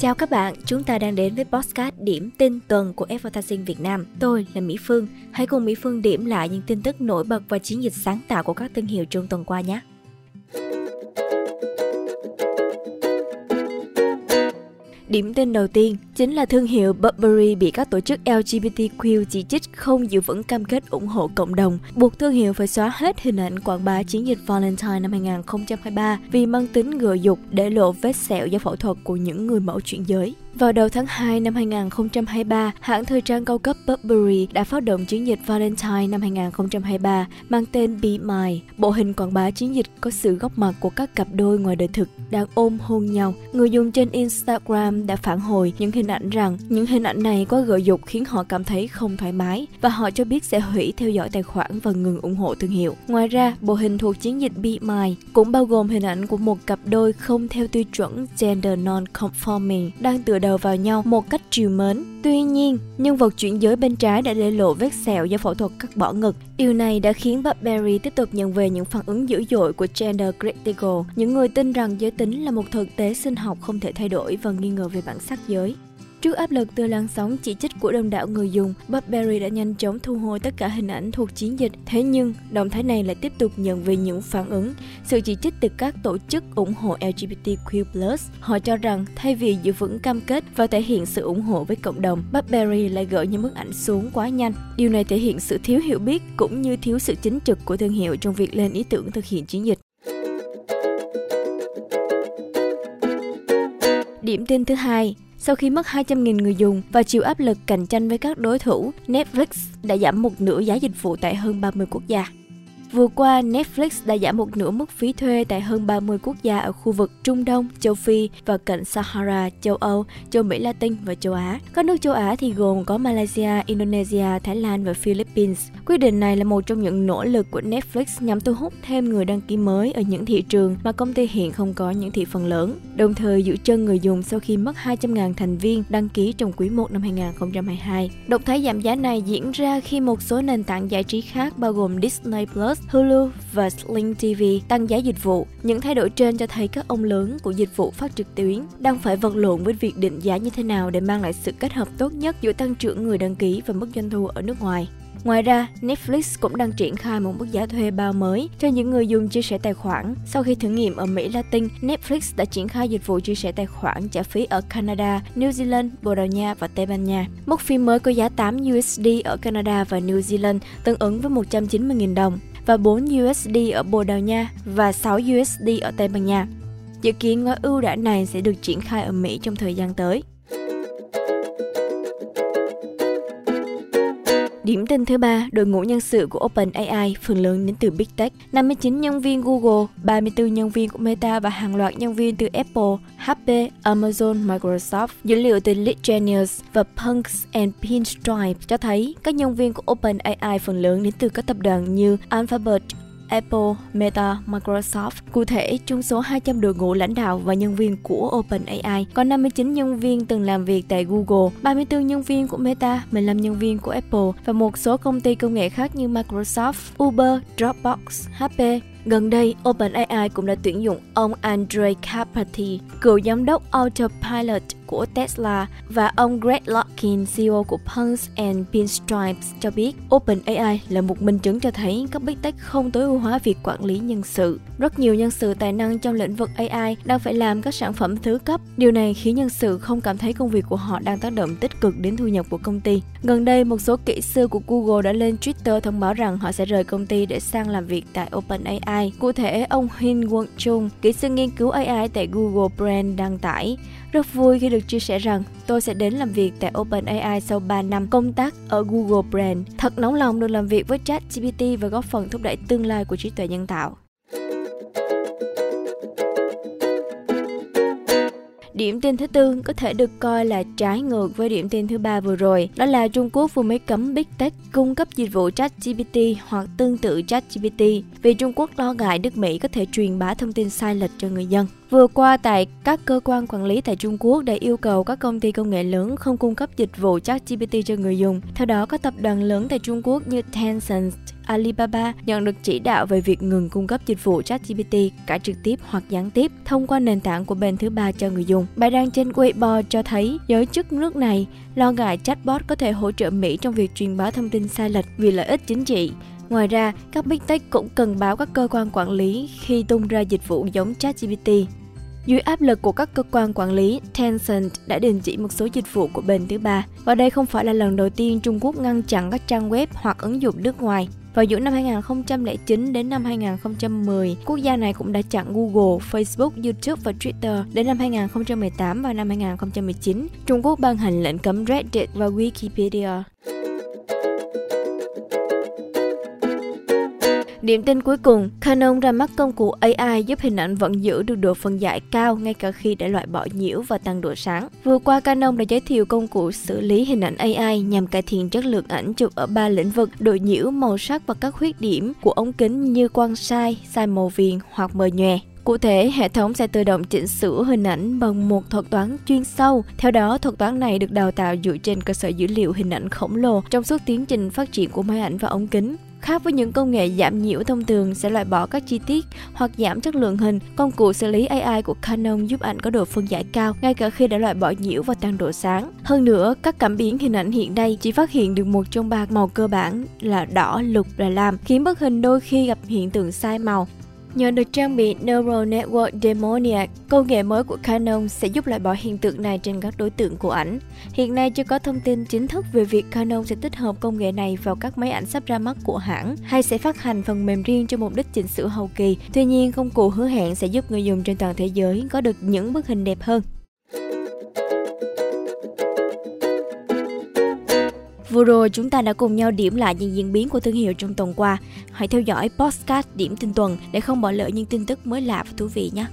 Chào các bạn, chúng ta đang đến với podcast điểm tin tuần của Advertising Việt Nam. Tôi là Mỹ Phương. Hãy cùng Mỹ Phương điểm lại những tin tức nổi bật và chiến dịch sáng tạo của các thương hiệu trong tuần qua nhé. Điểm tin đầu tiên chính là thương hiệu Burberry bị các tổ chức LGBTQ chỉ trích không giữ vững cam kết ủng hộ cộng đồng, buộc thương hiệu phải xóa hết hình ảnh quảng bá chiến dịch Valentine năm 2023 vì mang tính gợi dục để lộ vết sẹo do phẫu thuật của những người mẫu chuyển giới. Vào đầu tháng 2 năm 2023, hãng thời trang cao cấp Burberry đã phát động chiến dịch Valentine năm 2023 mang tên Be My. Bộ hình quảng bá chiến dịch có sự góp mặt của các cặp đôi ngoài đời thực đang ôm hôn nhau. Người dùng trên Instagram đã phản hồi những hình ảnh rằng những hình ảnh này quá gợi dục khiến họ cảm thấy không thoải mái và họ cho biết sẽ hủy theo dõi tài khoản và ngừng ủng hộ thương hiệu. Ngoài ra, bộ hình thuộc chiến dịch Be My cũng bao gồm hình ảnh của một cặp đôi không theo tiêu chuẩn gender non-conforming đang tựa đầu vào nhau một cách trìu mến. Tuy nhiên, nhân vật chuyển giới bên trái đã để lộ vết sẹo do phẫu thuật cắt bỏ ngực. Điều này đã khiến Burberry tiếp tục nhận về những phản ứng dữ dội của gender critical, những người tin rằng giới tính là một thực tế sinh học không thể thay đổi và nghi ngờ về bản sắc giới. Trước áp lực từ làn sóng chỉ trích của đông đảo người dùng, Burberry đã nhanh chóng thu hồi tất cả hình ảnh thuộc chiến dịch. Thế nhưng, động thái này lại tiếp tục nhận về những phản ứng, sự chỉ trích từ các tổ chức ủng hộ LGBTQ+. Họ cho rằng thay vì giữ vững cam kết và thể hiện sự ủng hộ với cộng đồng, Burberry lại gỡ những bức ảnh xuống quá nhanh. Điều này thể hiện sự thiếu hiểu biết cũng như thiếu sự chính trực của thương hiệu trong việc lên ý tưởng thực hiện chiến dịch. Điểm tin thứ hai, sau khi mất 200.000 người dùng và chịu áp lực cạnh tranh với các đối thủ, Netflix đã giảm một nửa giá dịch vụ tại hơn 30 quốc gia. Vừa qua, Netflix đã giảm một nửa mức phí thuê tại hơn 30 quốc gia ở khu vực Trung Đông, châu Phi và cận Sahara, châu Âu, châu Mỹ Latin và châu Á. Các nước châu Á thì gồm có Malaysia, Indonesia, Thái Lan và Philippines. Quyết định này là một trong những nỗ lực của Netflix nhằm thu hút thêm người đăng ký mới ở những thị trường mà công ty hiện không có những thị phần lớn, đồng thời giữ chân người dùng sau khi mất 200.000 thành viên đăng ký trong quý 1 năm 2022. Động thái giảm giá này diễn ra khi một số nền tảng giải trí khác bao gồm Disney Plus, Hulu và Sling TV tăng giá dịch vụ. Những thay đổi trên cho thấy các ông lớn của dịch vụ phát trực tuyến đang phải vật lộn với việc định giá như thế nào để mang lại sự kết hợp tốt nhất giữa tăng trưởng người đăng ký và mức doanh thu ở nước ngoài. Ngoài ra, Netflix cũng đang triển khai một mức giá thuê bao mới cho những người dùng chia sẻ tài khoản. Sau khi thử nghiệm ở Mỹ Latin, Netflix đã triển khai dịch vụ chia sẻ tài khoản trả phí ở Canada, New Zealand, Bồ Đào Nha và Tây Ban Nha. Mức phí mới có giá 8 USD ở Canada và New Zealand, tương ứng với 190.000 đồng và 4 USD ở Bồ Đào Nha và 6 USD ở Tây Ban Nha. Dự kiến gói ưu đãi này sẽ được triển khai ở Mỹ trong thời gian tới. Điểm tin thứ ba, đội ngũ nhân sự của OpenAI phần lớn đến từ Big Tech. 59 nhân viên Google, 34 nhân viên của Meta và hàng loạt nhân viên từ Apple, HP, Amazon, Microsoft. Dữ liệu từ Lead Genius và Punks and Pinstripe cho thấy các nhân viên của OpenAI phần lớn đến từ các tập đoàn như Alphabet, Apple, Meta, Microsoft. Cụ thể, trong số 200 đội ngũ lãnh đạo và nhân viên của OpenAI, có 59 nhân viên từng làm việc tại Google, 34 nhân viên của Meta, 15 nhân viên của Apple và một số công ty công nghệ khác như Microsoft, Uber, Dropbox, HP, Gần đây, OpenAI cũng đã tuyển dụng ông Andre Carpati, cựu giám đốc Autopilot của Tesla và ông Greg Larkin, CEO của Punks and Pinstripes cho biết OpenAI là một minh chứng cho thấy các big tech không tối ưu hóa việc quản lý nhân sự. Rất nhiều nhân sự tài năng trong lĩnh vực AI đang phải làm các sản phẩm thứ cấp. Điều này khiến nhân sự không cảm thấy công việc của họ đang tác động tích cực đến thu nhập của công ty. Gần đây, một số kỹ sư của Google đã lên Twitter thông báo rằng họ sẽ rời công ty để sang làm việc tại OpenAI. Cụ thể, ông Hin Won Chung, kỹ sư nghiên cứu AI tại Google Brand đăng tải rất vui khi được chia sẻ rằng, tôi sẽ đến làm việc tại OpenAI sau 3 năm công tác ở Google Brand. Thật nóng lòng được làm việc với ChatGPT và góp phần thúc đẩy tương lai của trí tuệ nhân tạo. Điểm tin thứ tư có thể được coi là trái ngược với điểm tin thứ ba vừa rồi, đó là Trung Quốc vừa mới cấm Big Tech cung cấp dịch vụ ChatGPT hoặc tương tự ChatGPT vì Trung Quốc lo ngại nước Mỹ có thể truyền bá thông tin sai lệch cho người dân. Vừa qua tại các cơ quan quản lý tại Trung Quốc đã yêu cầu các công ty công nghệ lớn không cung cấp dịch vụ ChatGPT cho người dùng. Theo đó, các tập đoàn lớn tại Trung Quốc như Tencent, Alibaba nhận được chỉ đạo về việc ngừng cung cấp dịch vụ ChatGPT cả trực tiếp hoặc gián tiếp thông qua nền tảng của bên thứ ba cho người dùng. Bài đăng trên Weibo cho thấy giới chức nước này lo ngại chatbot có thể hỗ trợ Mỹ trong việc truyền bá thông tin sai lệch vì lợi ích chính trị. Ngoài ra, các Big Tech cũng cần báo các cơ quan quản lý khi tung ra dịch vụ giống ChatGPT. Dưới áp lực của các cơ quan quản lý, Tencent đã đình chỉ một số dịch vụ của bên thứ ba. Và đây không phải là lần đầu tiên Trung Quốc ngăn chặn các trang web hoặc ứng dụng nước ngoài. Vào giữa năm 2009 đến năm 2010, quốc gia này cũng đã chặn Google, Facebook, YouTube và Twitter. Đến năm 2018 và năm 2019, Trung Quốc ban hành lệnh cấm Reddit và Wikipedia. Điểm tin cuối cùng, Canon ra mắt công cụ AI giúp hình ảnh vẫn giữ được độ phân giải cao ngay cả khi đã loại bỏ nhiễu và tăng độ sáng. Vừa qua, Canon đã giới thiệu công cụ xử lý hình ảnh AI nhằm cải thiện chất lượng ảnh chụp ở ba lĩnh vực độ nhiễu, màu sắc và các khuyết điểm của ống kính như quang sai, sai màu viền hoặc mờ nhòe. Cụ thể, hệ thống sẽ tự động chỉnh sửa hình ảnh bằng một thuật toán chuyên sâu. Theo đó, thuật toán này được đào tạo dựa trên cơ sở dữ liệu hình ảnh khổng lồ trong suốt tiến trình phát triển của máy ảnh và ống kính. Khác với những công nghệ giảm nhiễu thông thường sẽ loại bỏ các chi tiết hoặc giảm chất lượng hình, công cụ xử lý AI của Canon giúp ảnh có độ phân giải cao ngay cả khi đã loại bỏ nhiễu và tăng độ sáng. Hơn nữa, các cảm biến hình ảnh hiện nay chỉ phát hiện được một trong ba màu cơ bản là đỏ, lục và lam, khiến bức hình đôi khi gặp hiện tượng sai màu. Nhờ được trang bị Neural Network Demoniac, công nghệ mới của Canon sẽ giúp loại bỏ hiện tượng này trên các đối tượng của ảnh. Hiện nay chưa có thông tin chính thức về việc Canon sẽ tích hợp công nghệ này vào các máy ảnh sắp ra mắt của hãng hay sẽ phát hành phần mềm riêng cho mục đích chỉnh sửa hậu kỳ. Tuy nhiên, công cụ hứa hẹn sẽ giúp người dùng trên toàn thế giới có được những bức hình đẹp hơn. Vừa rồi chúng ta đã cùng nhau điểm lại những diễn biến của thương hiệu trong tuần qua. Hãy theo dõi podcast điểm tin tuần để không bỏ lỡ những tin tức mới lạ và thú vị nhé.